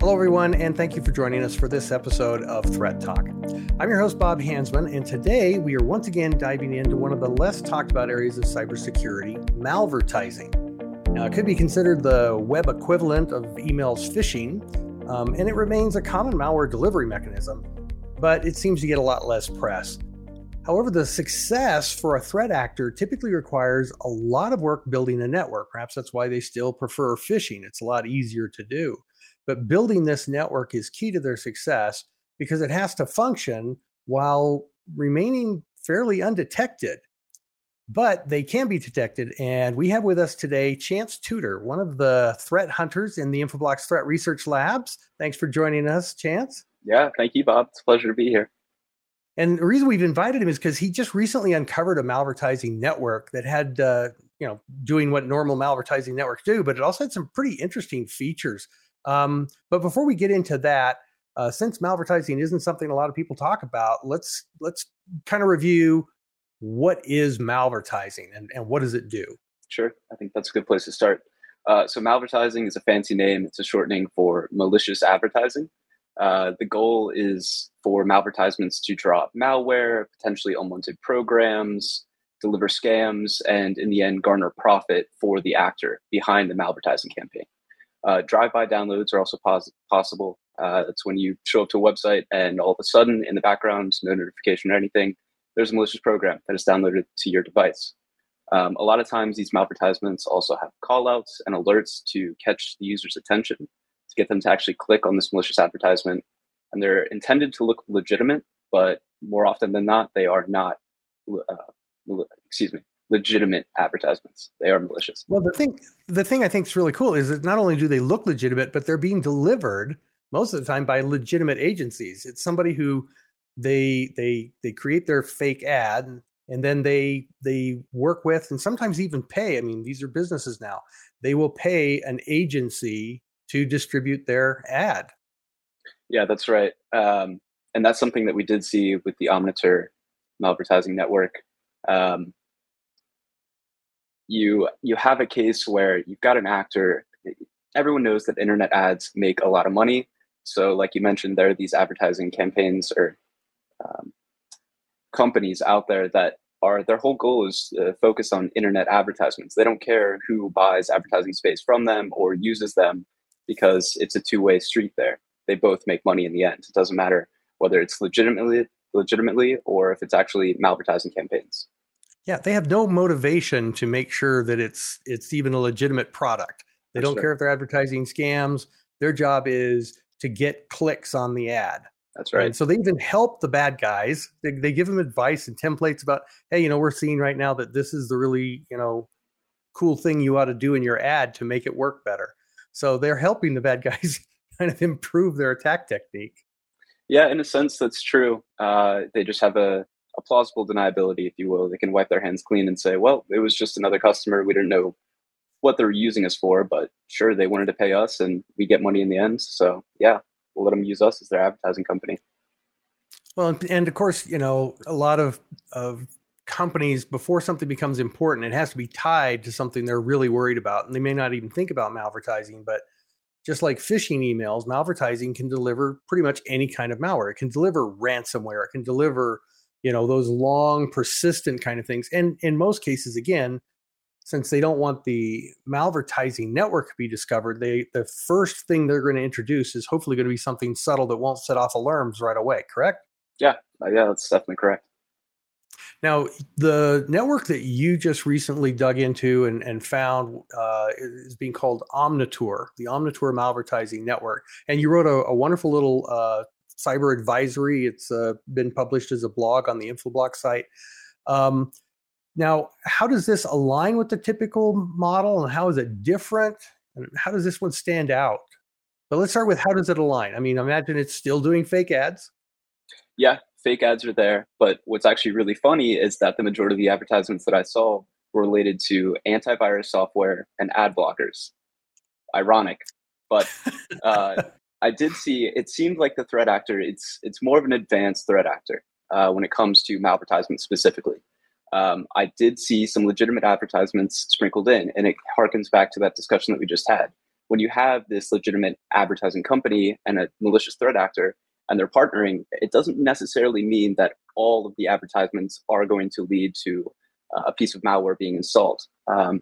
Hello, everyone, and thank you for joining us for this episode of Threat Talk. I'm your host, Bob Hansmann, and today we are once again diving into one of the less talked about areas of cybersecurity malvertising. Now, it could be considered the web equivalent of emails phishing, um, and it remains a common malware delivery mechanism, but it seems to get a lot less press. However, the success for a threat actor typically requires a lot of work building a network. Perhaps that's why they still prefer phishing. It's a lot easier to do. But building this network is key to their success because it has to function while remaining fairly undetected. But they can be detected. And we have with us today Chance Tudor, one of the threat hunters in the Infoblox Threat Research Labs. Thanks for joining us, Chance. Yeah, thank you, Bob. It's a pleasure to be here. And the reason we've invited him is because he just recently uncovered a malvertising network that had, uh, you know, doing what normal malvertising networks do, but it also had some pretty interesting features um, but before we get into that, uh, since malvertising isn't something a lot of people talk about, let's let's kind of review what is malvertising and, and what does it do. Sure, I think that's a good place to start. Uh, so malvertising is a fancy name; it's a shortening for malicious advertising. Uh, the goal is for malvertisements to drop malware, potentially unwanted programs, deliver scams, and in the end garner profit for the actor behind the malvertising campaign. Uh, drive-by downloads are also pos- possible. Uh, when you show up to a website and all of a sudden, in the background, no notification or anything, there's a malicious program that is downloaded to your device. Um, a lot of times, these malvertisements also have callouts and alerts to catch the user's attention to get them to actually click on this malicious advertisement. And they're intended to look legitimate, but more often than not, they are not. Uh, excuse me, legitimate advertisements. They are malicious. Well, the thing the thing I think is really cool is that not only do they look legitimate, but they're being delivered most of the time by legitimate agencies. It's somebody who they they they create their fake ad and then they they work with and sometimes even pay. I mean, these are businesses now. They will pay an agency to distribute their ad. Yeah, that's right. Um, and that's something that we did see with the Omnatuor malvertising network. Um, you you have a case where you've got an actor everyone knows that internet ads make a lot of money. So like you mentioned there are these advertising campaigns or um, companies out there that are their whole goal is uh, focused on internet advertisements. They don't care who buys advertising space from them or uses them because it's a two-way street there. They both make money in the end. It doesn't matter whether it's legitimately legitimately or if it's actually malvertising campaigns yeah, they have no motivation to make sure that it's it's even a legitimate product. They don't care if they're advertising scams. Their job is to get clicks on the ad. That's right. And so they even help the bad guys. They, they give them advice and templates about, hey, you know, we're seeing right now that this is the really, you know, cool thing you ought to do in your ad to make it work better. So they're helping the bad guys kind of improve their attack technique. Yeah, in a sense, that's true. Uh, they just have a a plausible deniability, if you will. They can wipe their hands clean and say, well, it was just another customer. We didn't know what they were using us for, but sure, they wanted to pay us and we get money in the end. So yeah, we'll let them use us as their advertising company. Well, and of course, you know, a lot of, of companies, before something becomes important, it has to be tied to something they're really worried about. And they may not even think about malvertising, but just like phishing emails, malvertising can deliver pretty much any kind of malware. It can deliver ransomware. It can deliver you know those long persistent kind of things. And in most cases again since they don't want the malvertising network to be discovered they the first thing they're going to introduce is hopefully going to be something subtle that won't set off alarms right away correct? Yeah uh, yeah that's definitely correct. Now the network that you just recently dug into and, and found uh, is being called omnatuor the omnatuor malvertising network. And you wrote a, a wonderful little uh, cyber advisory. It's uh, been published as a blog on the Infoblox site. Um, now, how does this align with the typical model, and how is it different? And how does this one stand out? But let's start with how does it align? I mean, imagine it's still doing fake ads. Yeah, fake ads are there. But what's actually really funny is that the majority of the advertisements that I saw were related to antivirus software and ad blockers. Ironic, but uh, I did see it seemed like the threat actor. It's it's more of an advanced threat actor uh, when it comes to malvertisement specifically. Um, I did see some legitimate advertisements sprinkled in, and it harkens back to that discussion that we just had. when you have this legitimate advertising company and a malicious threat actor and they're partnering, it doesn't necessarily mean that all of the advertisements are going to lead to uh, a piece of malware being installed. Um,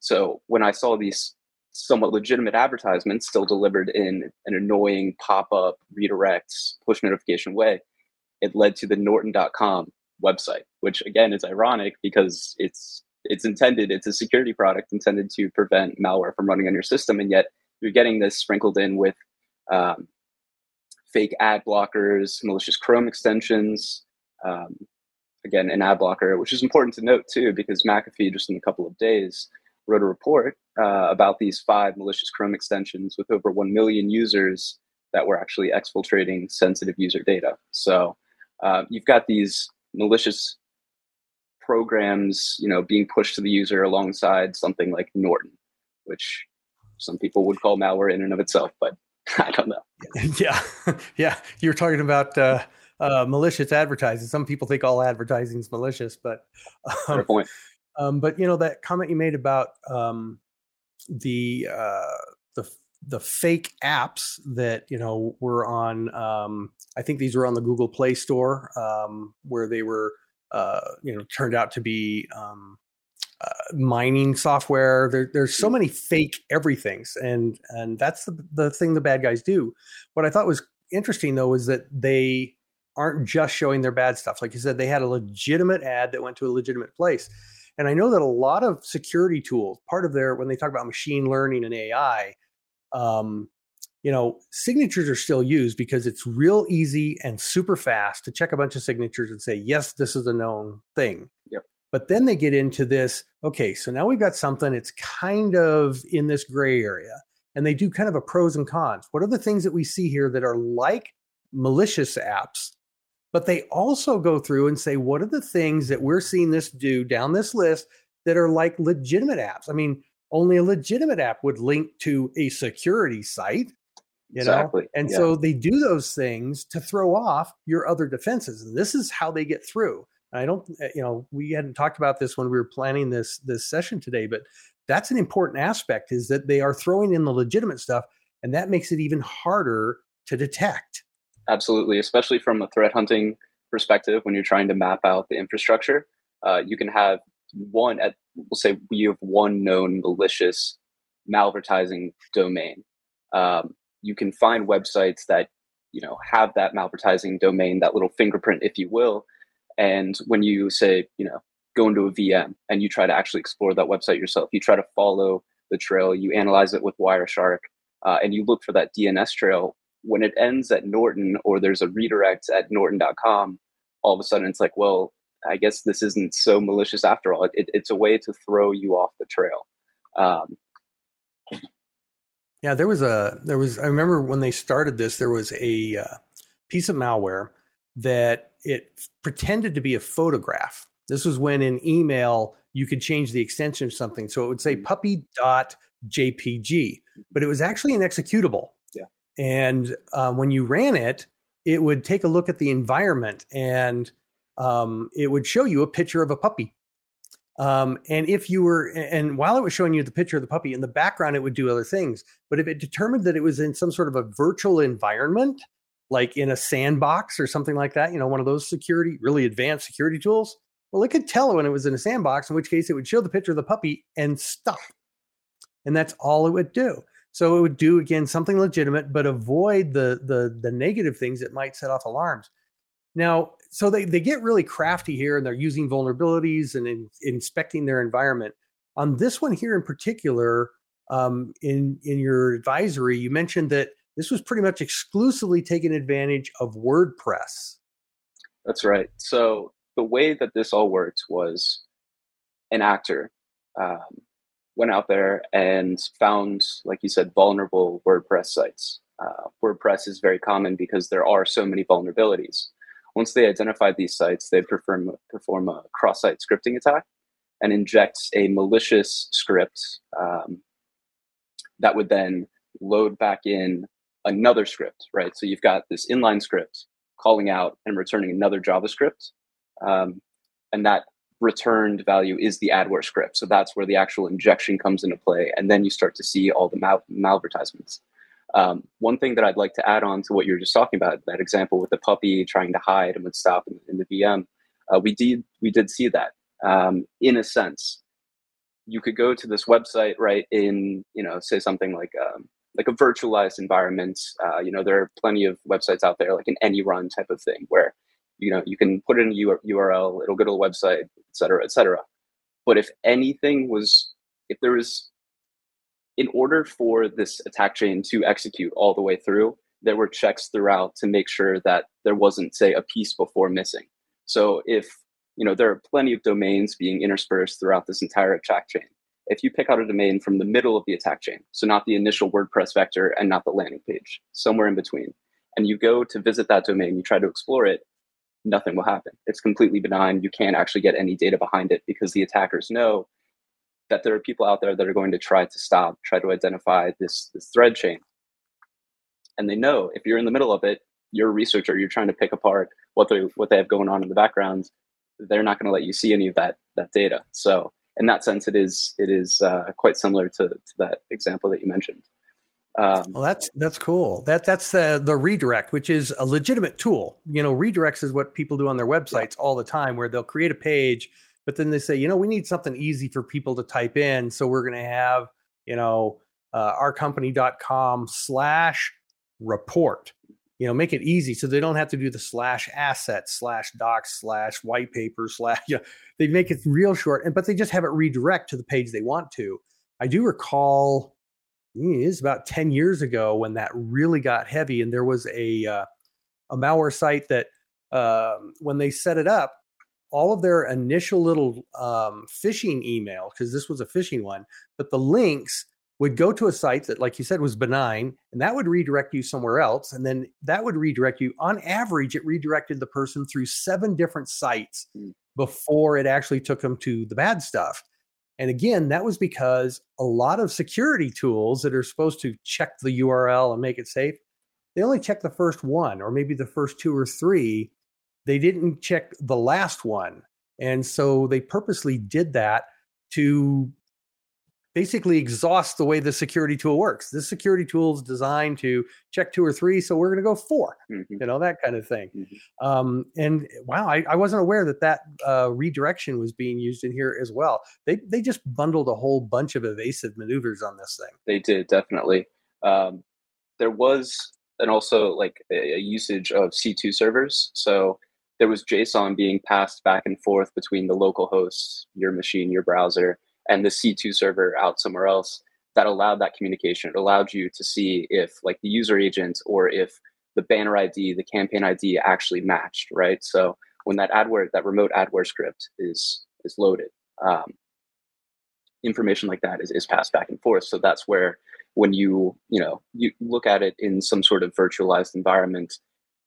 so when I saw these somewhat legitimate advertisements still delivered in an annoying pop-up redirects push notification way, it led to the Norton.com website, which again is ironic because it's it's intended it's a security product intended to prevent malware from running on your system and yet you're getting this sprinkled in with um, fake ad blockers malicious chrome extensions um, again an ad blocker which is important to note too because mcafee just in a couple of days wrote a report uh, about these five malicious chrome extensions with over 1 million users that were actually exfiltrating sensitive user data so uh, you've got these malicious programs, you know, being pushed to the user alongside something like Norton, which some people would call malware in and of itself, but I don't know. Yeah, yeah. You're talking about uh, uh, malicious advertising. Some people think all advertising is malicious, but um, Fair point. Um, but you know that comment you made about um, the uh, the the fake apps that you know were on. Um, I think these were on the Google Play Store, um, where they were uh, you know turned out to be um, uh, mining software. There, there's so many fake everythings, and and that's the the thing the bad guys do. What I thought was interesting though is that they aren't just showing their bad stuff. Like you said, they had a legitimate ad that went to a legitimate place. And I know that a lot of security tools, part of their when they talk about machine learning and AI, um, you know, signatures are still used because it's real easy and super fast to check a bunch of signatures and say, yes, this is a known thing. Yep. But then they get into this, okay, so now we've got something, it's kind of in this gray area. And they do kind of a pros and cons. What are the things that we see here that are like malicious apps? But they also go through and say, what are the things that we're seeing this do down this list that are like legitimate apps? I mean, only a legitimate app would link to a security site you exactly. know and yeah. so they do those things to throw off your other defenses and this is how they get through i don't eh, you know we hadn't talked about this when we were planning this this session today but that's an important aspect is that they are throwing in the legitimate stuff and that makes it even harder to detect absolutely especially from a threat hunting perspective when you're trying to map out the infrastructure uh, you can have one at we'll say you have one known malicious malvertising domain. Um, you can find websites that you know have that malvertising domain that little fingerprint if you will and when you say you know go into a vm and you try to actually explore that website yourself you try to follow the trail you analyze it with wireshark uh, and you look for that dns trail when it ends at norton or there's a redirect at norton.com all of a sudden it's like well i guess this isn't so malicious after all it, it, it's a way to throw you off the trail um, yeah, there was a there was I remember when they started this there was a uh, piece of malware that it pretended to be a photograph. This was when in email you could change the extension of something. So it would say mm. puppy.jpg, but it was actually an executable. And uh, when you ran it, it would take a look at the environment and um, it would show you a picture of a puppy. Um, and if you were, and while it was showing you the picture of the puppy in the background, it would do other things. But if it determined that it was in some sort of a virtual environment, like in a sandbox or something like that, you know, one of those security, really advanced security tools, well, it could tell when it was in a sandbox, in which case it would show the picture of the puppy and stop. And that's all it would do. So it would do again something legitimate, but avoid the the the negative things that might set off alarms. Now, so they, they get really crafty here and they're using vulnerabilities and in, inspecting their environment. On this one here in particular, um, in in your advisory, you mentioned that this was pretty much exclusively taking advantage of WordPress. That's right. So the way that this all worked was an actor um, went out there and found, like you said, vulnerable WordPress sites. Uh, WordPress is very common because there are so many vulnerabilities. Once they identified these sites, they'd perform, perform a cross site scripting attack and inject a malicious script um, that would then load back in another script, right? So you've got this inline script calling out and returning another JavaScript. Um, and that returned value is the adware script. So that's where the actual injection comes into play. And then you start to see all the mal- malvertisements. Um, one thing that I'd like to add on to what you were just talking about, that example with the puppy trying to hide and would stop in, in the VM, uh, we did we did see that um, in a sense. You could go to this website, right? In you know, say something like um, like a virtualized environment. Uh, you know, there are plenty of websites out there, like an any run type of thing, where you know you can put in a URL, it'll go to the website, et cetera, et cetera. But if anything was, if there was, in order for this attack chain to execute all the way through, there were checks throughout to make sure that there wasn't, say, a piece before missing. So if you know there are plenty of domains being interspersed throughout this entire attack chain. If you pick out a domain from the middle of the attack chain, so not the initial WordPress vector and not the landing page, somewhere in between, and you go to visit that domain, you try to explore it, nothing will happen. It's completely benign. You can't actually get any data behind it because the attackers know that there are people out there that are going to try to stop, try to identify this, this thread chain. And they know if you're in the middle of it, you're a researcher, you're trying to pick apart what they what they have going on in the background, they're not going to let you see any of that that data. So in that sense, it is it is uh, quite similar to, to that example that you mentioned. Um, well, that's that's cool. That that's the the redirect, which is a legitimate tool. You know, redirects is what people do on their websites all the time, where they'll create a page, but then they say, you know, we need something easy for people to type in, so we're going to have, you know, uh, ourcompany.com slash report. You know, make it easy so they don't have to do the slash asset slash docs slash white paper slash. You know, they make it real short, and but they just have it redirect to the page they want to. I do recall is about 10 years ago when that really got heavy and there was a uh, a malware site that uh, when they set it up all of their initial little um, phishing email because this was a phishing one but the links would go to a site that like you said was benign and that would redirect you somewhere else and then that would redirect you on average it redirected the person through seven different sites hmm. before it actually took them to the bad stuff and again, that was because a lot of security tools that are supposed to check the URL and make it safe, they only check the first one or maybe the first two or three. They didn't check the last one. And so they purposely did that to basically exhaust the way the security tool works. This security tool is designed to check two or three, so we're going to go 4 mm-hmm. you know, that kind of thing. Mm-hmm. Um, and wow, I, I, wasn't aware that that uh, redirection was being used in here as well. They they just bundled a whole bunch of evasive maneuvers on this thing. They did definitely. Um, there was and also like a, a usage of C2 servers, so. There was JSON being passed back and forth between the local host, your machine, your browser, and the C2 server out somewhere else that allowed that communication. It allowed you to see if like the user agent or if the banner ID, the campaign ID actually matched, right? So when that adware, that remote adware script is is loaded, um, information like that is, is passed back and forth. So that's where when you you know you look at it in some sort of virtualized environment,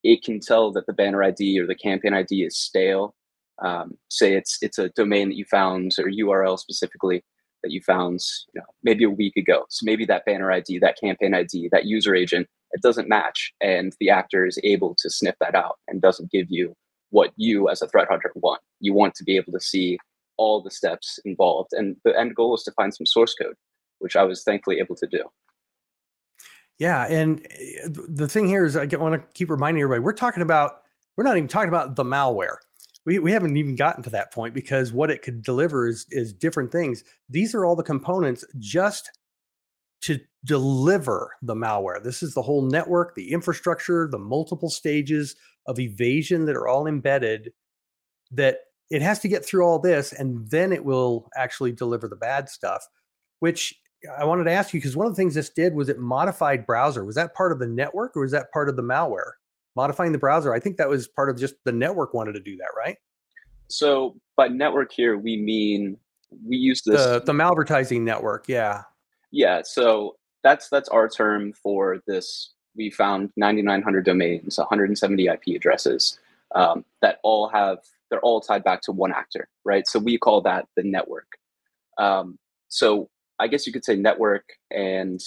it can tell that the banner ID or the campaign ID is stale um, say it's it's a domain that you found or URL specifically that you found you know, maybe a week ago. So maybe that banner ID, that campaign ID, that user agent, it doesn't match, and the actor is able to sniff that out and doesn't give you what you as a threat hunter want. You want to be able to see all the steps involved, and the end goal is to find some source code, which I was thankfully able to do. Yeah, and eh, the thing here is, I want to keep reminding everybody, we're talking about, we're not even talking about the malware we, we haven't even gotten to that point because what it could deliver is is different things. These are all the components just to deliver the malware. This is the whole network, the infrastructure, the multiple stages of evasion that are all embedded that it has to get through all this and then it will actually deliver the bad stuff, which I wanted to ask you because one of the things this did was it modified browser. Was that part of the network or was that part of the malware? Modifying the browser. I think that was part of just the network wanted to do that, right? So by network here, we mean we use this the, the malvertising network. Yeah. Yeah. So that's that's our term for this. We found 9,900 domains, 170 IP addresses um, that all have they're all tied back to one actor, right? So we call that the network. Um, so I guess you could say network and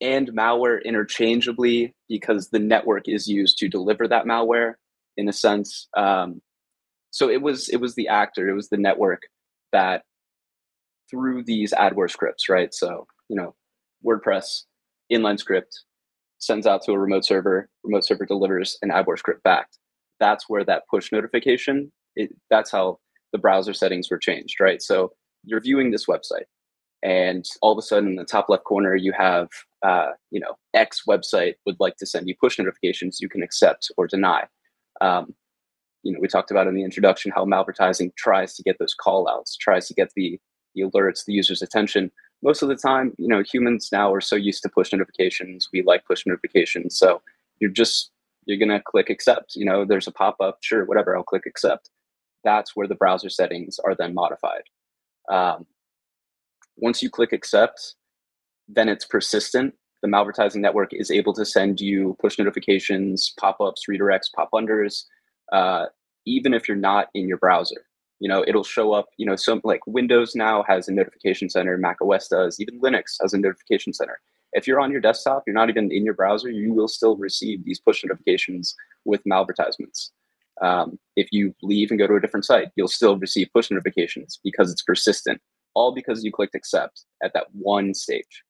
and malware interchangeably because the network is used to deliver that malware in a sense. Um, So it was it was the actor, it was the network that through these adware scripts, right? So you know, WordPress inline script sends out to a remote server, remote server delivers an adware script back. That's where that push notification. It, that's how the browser settings were changed, right? So you're viewing this website, and all of a sudden in the top left corner you have uh, you know x website would like to send you push notifications you can accept or deny. Um, you know we talked about in the introduction how malvertising tries to get those call outs tries to get the the alerts the user's attention. Most of the time you know humans now are so used to push notifications we like push notifications so you're just you're gonna click accept you know there's a pop-up sure whatever i'll click accept. That's where the browser settings are then modified. Um, once you click accept, then it's persistent. The malvertising network is able to send you push notifications, pop ups, redirects, pop unders, uh, even if you're not in your browser. You know, it'll show up, you know, some like Windows now has a notification center, Mac OS does, even Linux has a notification center. If you're on your desktop, you're not even in your browser, you will still receive these push notifications with malvertisements. Um, if you leave and go to a different site, you'll still receive push notifications because it's persistent all because you clicked accept at that one stage.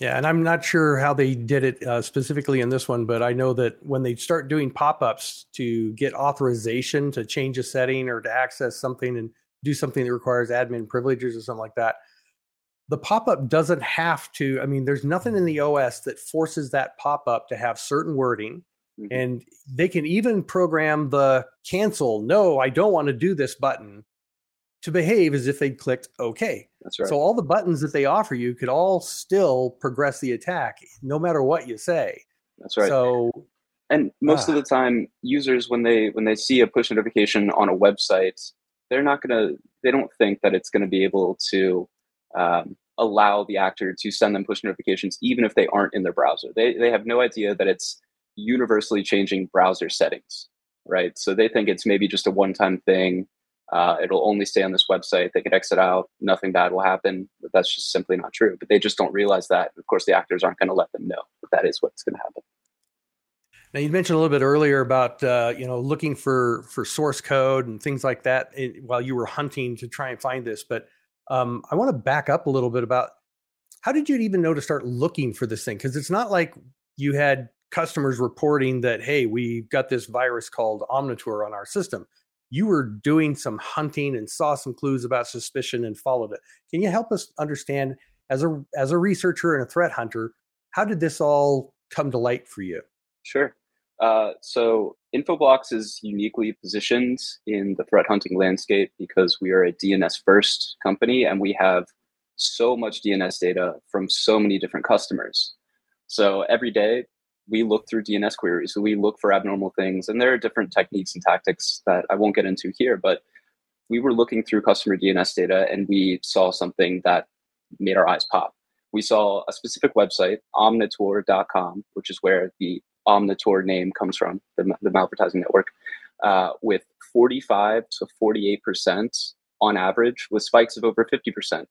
Yeah, and I'm not sure how they did it uh, specifically in this one, but I know that when they start doing pop-ups to get authorization to change a setting or to access something and do something that requires admin privileges or something like that, the pop-up doesn't have to. I mean, there's nothing in the OS that forces that pop-up to have certain wording, mm-hmm. and they can even program the cancel. No, I don't want to do this button to behave as if they'd clicked OK. That's right. So all the buttons that they offer you could all still progress the attack, no matter what you say. That's right. So, and most uh, of the time, users when they when they see a push notification on a website, they're not gonna. They don't think that it's going to be able to um, allow the actor to send them push notifications, even if they aren't in their browser. They they have no idea that it's universally changing browser settings, right? So they think it's maybe just a one time thing uh, it'll only stay on this website. They could exit out. Nothing bad will happen. But that's just simply not true. But they just don't realize that. Of course, the actors aren't going to let them know that that is what's going to happen. Now you mentioned a little bit earlier about uh, you know looking for for source code and things like that in, while you were hunting to try and find this. But um, I want to back up a little bit about how did you even know to start looking for this thing? Because it's not like you had customers reporting that hey we got this virus called Omnatuor on our system you were doing some hunting and saw some clues about suspicion and followed it. Can you help us understand as a as a researcher and a threat hunter, how did this all come to light for you? Sure. Uh, so Infoblox is uniquely positioned in the threat hunting landscape because we are a DNS first company and we have so much DNS data from so many different customers. So every day we look through DNS queries. So we look for abnormal things, and there are different techniques and tactics that I won't get into here. But we were looking through customer DNS data, and we saw something that made our eyes pop. We saw a specific website, omnatuor.com, which is where the Omnatuor name comes from, the, the malvertising network, uh, with 45 to 48% on average, with spikes of over 50%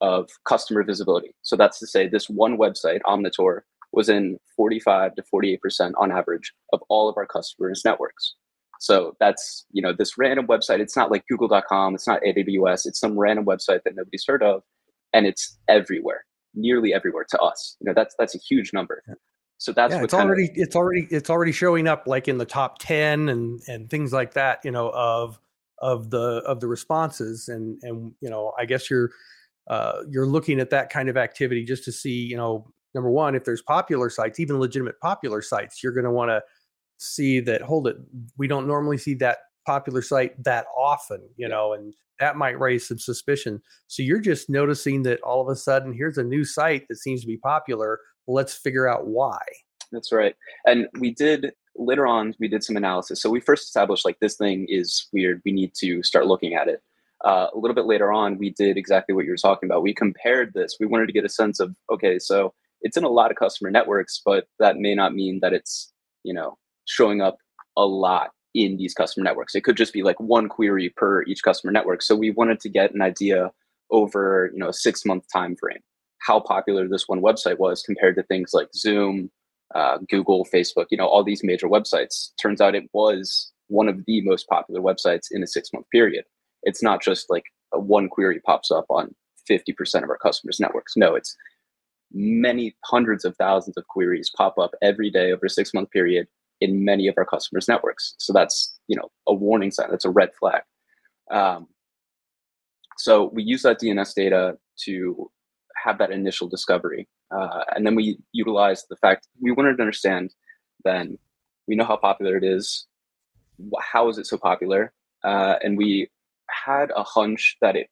of customer visibility. So that's to say, this one website, Omnatuor, was in 45 to 48% on average of all of our customers' networks. So that's, you know, this random website. It's not like google.com, it's not AWS, it's some random website that nobody's heard of. And it's everywhere, nearly everywhere to us. You know, that's that's a huge number. So that's yeah, it's already of, it's already it's already showing up like in the top 10 and and things like that, you know, of of the of the responses. And and you know, I guess you're uh, you're looking at that kind of activity just to see, you know, number one, if there's popular sites, even legitimate popular sites, you're going to want to see that, hold it, we don't normally see that popular site that often, you know, and that might raise some suspicion. So you're just noticing that all of a sudden, here's a new site that seems to be popular. let's figure out why. That's right. And we did later on, we did some analysis. So we first established like this thing is weird. We need to start looking at it. Uh, a little bit later on, we did exactly what you were talking about. We compared this. We wanted to get a sense of okay, so it's in a lot of customer networks, but that may not mean that it's, you know, showing up a lot in these customer networks. It could just be like one query per each customer network. So we wanted to get an idea over, you know, a six month time frame, how popular this one website was compared to things like Zoom, uh, Google, Facebook, you know, all these major websites. Turns out it was one of the most popular websites in a six month period. It's not just like one query pops up on 50% of our customers' networks. No, it's many hundreds of thousands of queries pop up every day over a six month period in many of our customers' networks. So that's you know a warning sign. That's a red flag. Um, so we use that DNS data to have that initial discovery, uh, and then we utilize the fact we wanted to understand. Then we know how popular it is. How is it so popular? Uh, and we had a hunch that it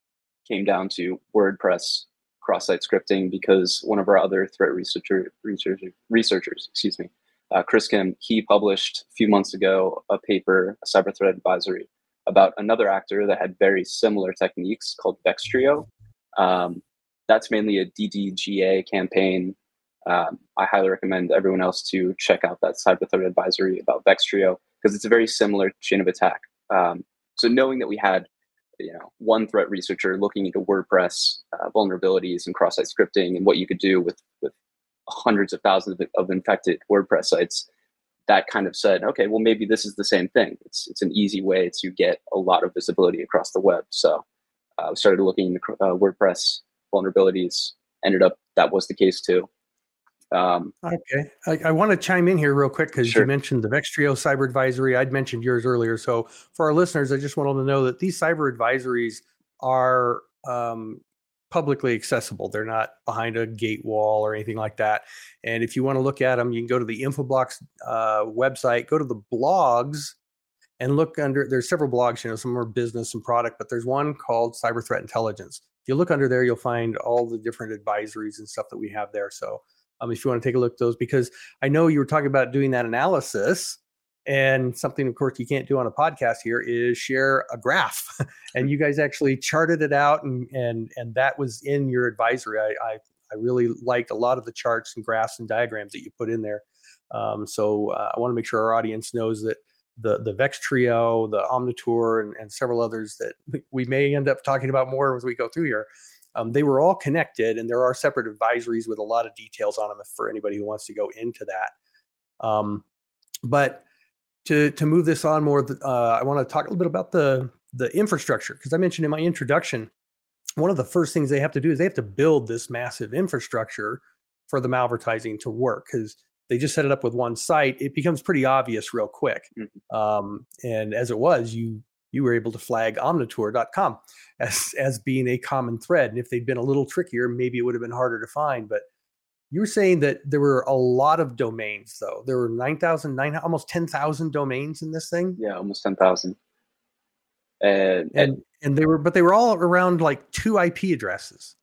came down to WordPress cross-site scripting because one of our other threat researcher, researcher researchers, excuse me, uh, Chris Kim, he published a few months ago a paper, a cyber threat advisory, about another actor that had very similar techniques called VexTrio. Um, that's mainly a DDGA campaign. Um, I highly recommend everyone else to check out that cyber threat advisory about VexTrio because it's a very similar chain of attack. Um, so knowing that we had you know one threat researcher looking into WordPress uh, vulnerabilities and cross-site scripting and what you could do with with hundreds of thousands of, of, infected WordPress sites, that kind of said, okay, well maybe this is the same thing. It's it's an easy way to get a lot of visibility across the web. So uh, started looking into uh, WordPress vulnerabilities. Ended up that was the case too. Um, okay, I, I, want to chime in here real quick because sure. you mentioned the VexTrio Cyber Advisory. I'd mentioned yours earlier. So for our listeners, I just want them to know that these cyber advisories are um, publicly accessible. They're not behind a gate wall or anything like that. And if you want to look at them, you can go to the Infoblox uh, website, go to the blogs, and look under. There's several blogs. You know, some are business and product, but there's one called Cyber Threat Intelligence. If you look under there, you'll find all the different advisories and stuff that we have there. So um, if you want to take a look at those, because I know you were talking about doing that analysis. And something, of course, you can't do on a podcast here is share a graph. and you guys actually charted it out, and and and that was in your advisory. I, I I really liked a lot of the charts and graphs and diagrams that you put in there. Um, so uh, I want to make sure our audience knows that the the VexTrio, the Omnatuor, and, and several others that we may end up talking about more as we go through here um, they were all connected, and there are separate advisories with a lot of details on them for anybody who wants to go into that. Um, but to to move this on more, uh, I want to talk a little bit about the the infrastructure because I mentioned in my introduction, one of the first things they have to do is they have to build this massive infrastructure for the malvertising to work because they just set it up with one site. It becomes pretty obvious real quick. Mm-hmm. Um, and as it was, you you were able to flag omnatuor.com as, as being a common thread. And if they'd been a little trickier, maybe it would have been harder to find. But you were saying that there were a lot of domains, though. There were 9,000, 9, almost 10,000 domains in this thing. Yeah, almost 10,000. And, and, and they were, but they were all around like two IP addresses.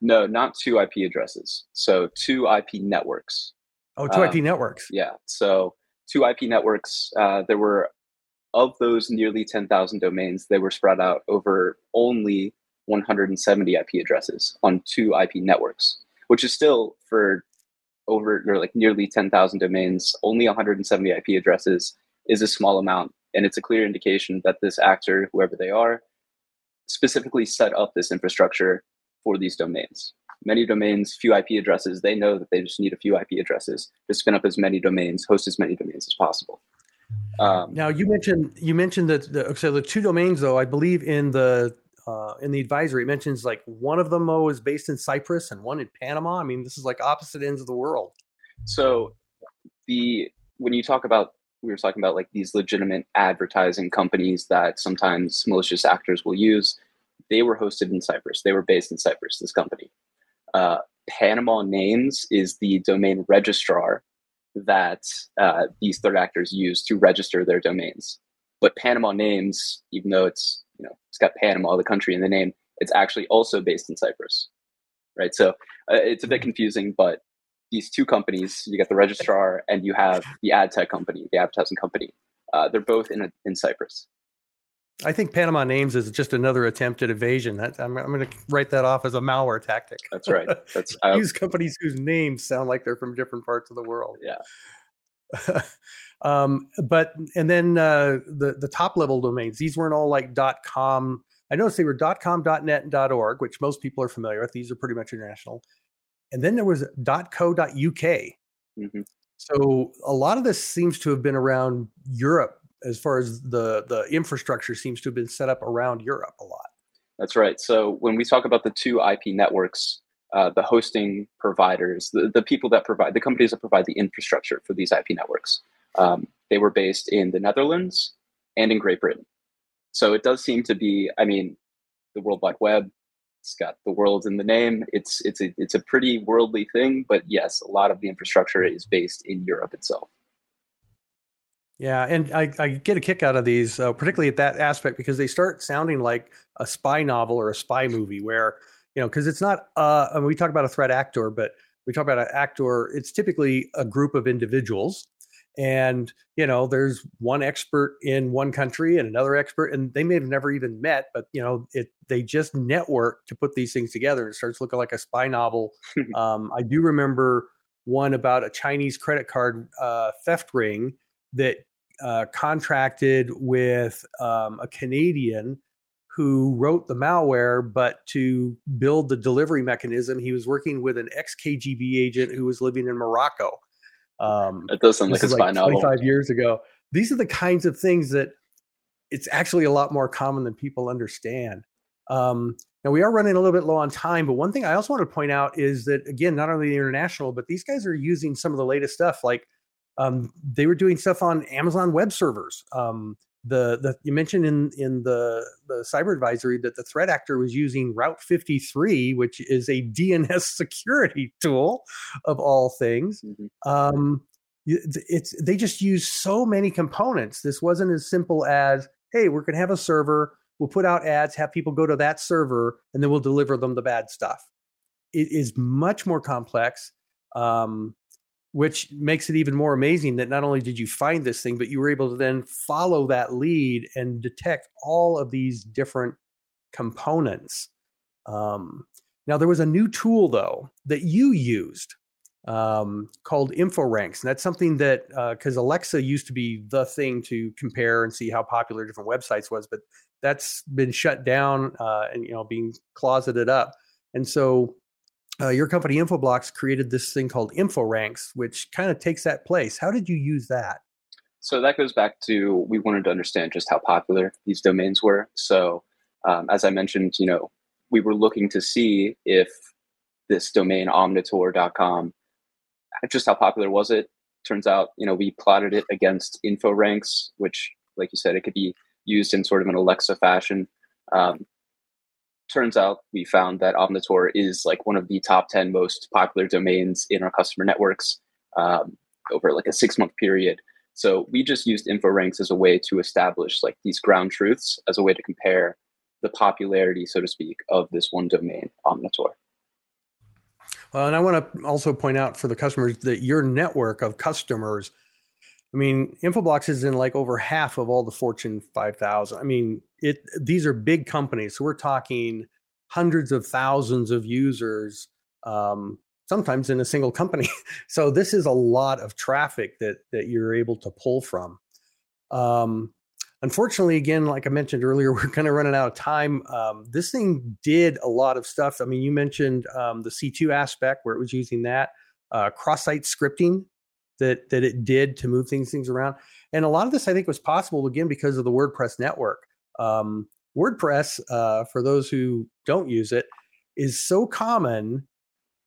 No, not two IP addresses. So two IP networks. Oh, two um, IP networks. Yeah. So two IP networks. Uh, there were of those nearly 10,000 domains, they were spread out over only 170 IP addresses on two IP networks, which is still for over or like nearly 10,000 domains, only 170 IP addresses is a small amount. And it's a clear indication that this actor, whoever they are, specifically set up this infrastructure for these domains. Many domains, few IP addresses, they know that they just need a few IP addresses to spin up as many domains, host as many domains as possible. Um, now you mentioned you mentioned that the, so the two domains though I believe in the uh, in the advisory it mentions like one of them oh, is based in Cyprus and one in Panama. I mean this is like opposite ends of the world. So the when you talk about we were talking about like these legitimate advertising companies that sometimes malicious actors will use. They were hosted in Cyprus. They were based in Cyprus. This company. Uh, Panama Names is the domain registrar that uh, these third actors use to register their domains. But Panama names, even though it's you know it's got Panama, the country in the name, it's actually also based in Cyprus, right? So uh, it's a bit confusing, but these two companies, you get the registrar and you have the ad tech company, the advertising company. Uh, they're both in a, in Cyprus. I think Panama names is just another attempt at evasion. That, I'm, I'm going to write that off as a malware tactic. That's right. That's I, use companies whose names sound like they're from different parts of the world. Yeah. um, but and then uh, the the top level domains. These weren't all like .com. I noticed they were .com, .net, and .org, which most people are familiar with. These are pretty much international. And then there was .co.uk. Mm-hmm. So a lot of this seems to have been around Europe as far as the the infrastructure seems to have been set up around Europe a lot. That's right. So when we talk about the two IP networks, uh, the hosting providers, the, the people that provide, the companies that provide the infrastructure for these IP networks, um, they were based in the Netherlands and in Great Britain. So it does seem to be, I mean, the World Wide Web, it's got the world in the name. It's it's a it's a pretty worldly thing, but yes, a lot of the infrastructure is based in Europe itself. Yeah, and I, I get a kick out of these, uh, particularly at that aspect, because they start sounding like a spy novel or a spy movie, where you know, because it's not. Uh, I mean, we talk about a threat actor, but we talk about an actor. It's typically a group of individuals and you know there's one expert in one country and another expert and they may have never even met but you know it they just network to put these things together it starts looking like a spy novel um, i do remember one about a chinese credit card uh, theft ring that uh, contracted with um, a canadian who wrote the malware but to build the delivery mechanism he was working with an ex-kgb agent who was living in morocco um, it does sound like a spy like novel. 25 years ago. These are the kinds of things that it's actually a lot more common than people understand. Um, now we are running a little bit low on time, but one thing I also want to point out is that again, not only the international, but these guys are using some of the latest stuff. Like um, they were doing stuff on Amazon web servers. Um, the the you mentioned in in the the cyber advisory that the threat actor was using Route 53, which is a DNS security tool of all things. Mm-hmm. Um, it's they just use so many components. This wasn't as simple as hey, we're going to have a server, we'll put out ads, have people go to that server, and then we'll deliver them the bad stuff. It is much more complex. Um, which makes it even more amazing that not only did you find this thing, but you were able to then follow that lead and detect all of these different components. Um, now, there was a new tool, though, that you used um, called InfoRanks. And that's something that, because uh, Alexa used to be the thing to compare and see how popular different websites was, but that's been shut down uh, and, you know, being closeted up. And so uh, your company Infoblox created this thing called InfoRanks, which kind of takes that place. How did you use that? So that goes back to we wanted to understand just how popular these domains were. So um, as I mentioned, you know, we were looking to see if this domain omnatuor.com, just how popular was it? Turns out, you know, we plotted it against InfoRanks, which, like you said, it could be used in sort of an Alexa fashion. Um, turns out we found that Omnatuor is like one of the top 10 most popular domains in our customer networks um, over like a six month period. So we just used InfoRanks as a way to establish like these ground truths as a way to compare the popularity, so to speak, of this one domain, Omnatuor. Well, and I want to also point out for the customers that your network of customers, I mean, Infoblox is in like over half of all the Fortune 5000. I mean, it these are big companies. So we're talking hundreds of thousands of users, um, sometimes in a single company. so this is a lot of traffic that that you're able to pull from. Um, unfortunately, again, like I mentioned earlier, we're kind of running out of time. Um, this thing did a lot of stuff. I mean, you mentioned um, the C2 aspect where it was using that uh, cross-site scripting that that it did to move things things around, and a lot of this I think was possible again because of the WordPress network. Um, WordPress, uh, for those who don't use it, is so common,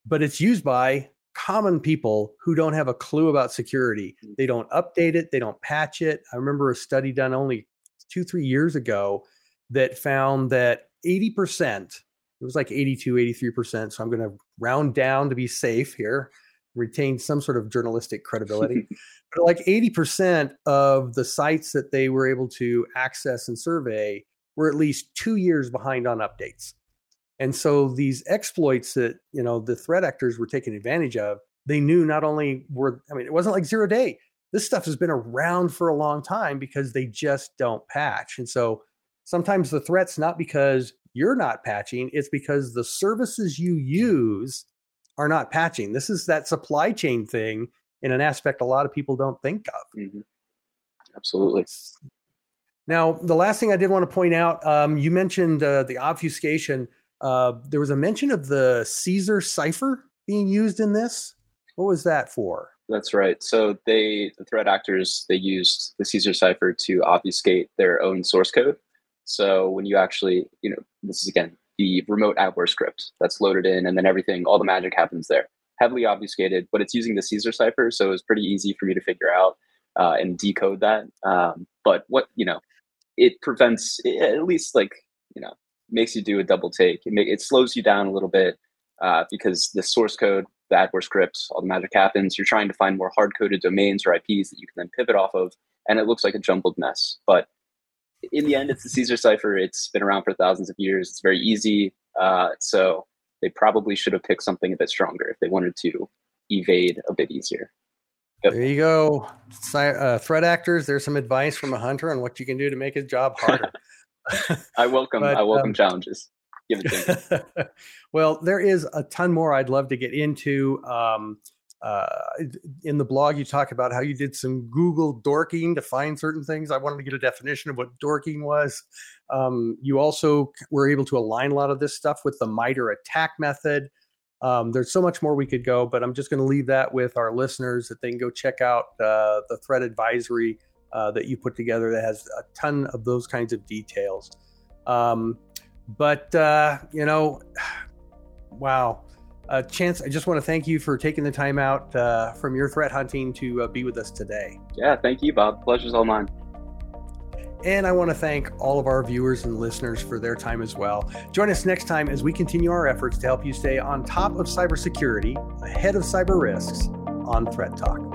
but it's used by common people who don't have a clue about security. Mm. They don't update it, they don't patch it. I remember a study done only two, three years ago that found that 80%, it was like 82, 83%. So I'm going to round down to be safe here, retain some sort of journalistic credibility. but like 80% of the sites that they were able to access and survey were at least two years behind on updates. And so these exploits that you know the threat actors were taking advantage of, they knew not only were I mean it wasn't like zero day. This stuff has been around for a long time because they just don't patch. And so sometimes the threat's not because you're not patching, it's because the services you use are not patching. This is that supply chain thing in an aspect a lot of people don't think of. Mm-hmm. Absolutely. Now, the last thing I did want to point out, um, you mentioned uh, the obfuscation. Uh, there was a mention of the Caesar cipher being used in this. What was that for? That's right. So they, the threat actors, they used the Caesar cipher to obfuscate their own source code. So when you actually, you know, this is again the remote adware script that's loaded in, and then everything, all the magic happens there. Heavily obfuscated, but it's using the Caesar cipher, so it's pretty easy for me to figure out uh, and decode that. Um, but what you know, it prevents at least like you know makes you do a double take. It, it slows you down a little bit uh, because the source code, the adware scripts, all the magic happens. You're trying to find more hard coded domains or IPs that you can then pivot off of, and it looks like a jumbled mess. But in the end, it's the Caesar cipher. It's been around for thousands of years. It's very easy. Uh, so they probably should have picked something a bit stronger if they wanted to evade a bit easier. Yep. There you go. Uh, threat actors, there's some advice from a hunter on what you can do to make his job harder. I welcome but, I welcome um, challenges. Give it to me. well, there is a ton more I'd love to get into. Um, uh, in the blog, you talk about how you did some Google dorking to find certain things. I wanted to get a definition of what dorking was. Um, you also were able to align a lot of this stuff with the MITRE ATT&CK method. Um, there's so much more we could go, but I'm just going to leave that with our listeners that they can go check out uh, the threat advisory uh, that you put together that has a ton of those kinds of details. Um, but, uh, you know, wow. Uh, Chance, I just want to thank you for taking the time out uh, from your threat hunting to uh, be with us today. Yeah, thank you, Bob. Pleasure's all mine. And I want to thank all of our viewers and listeners for their time as well. Join us next time as we continue our efforts to help you stay on top of cybersecurity, ahead of cyber risks on Threat Talk.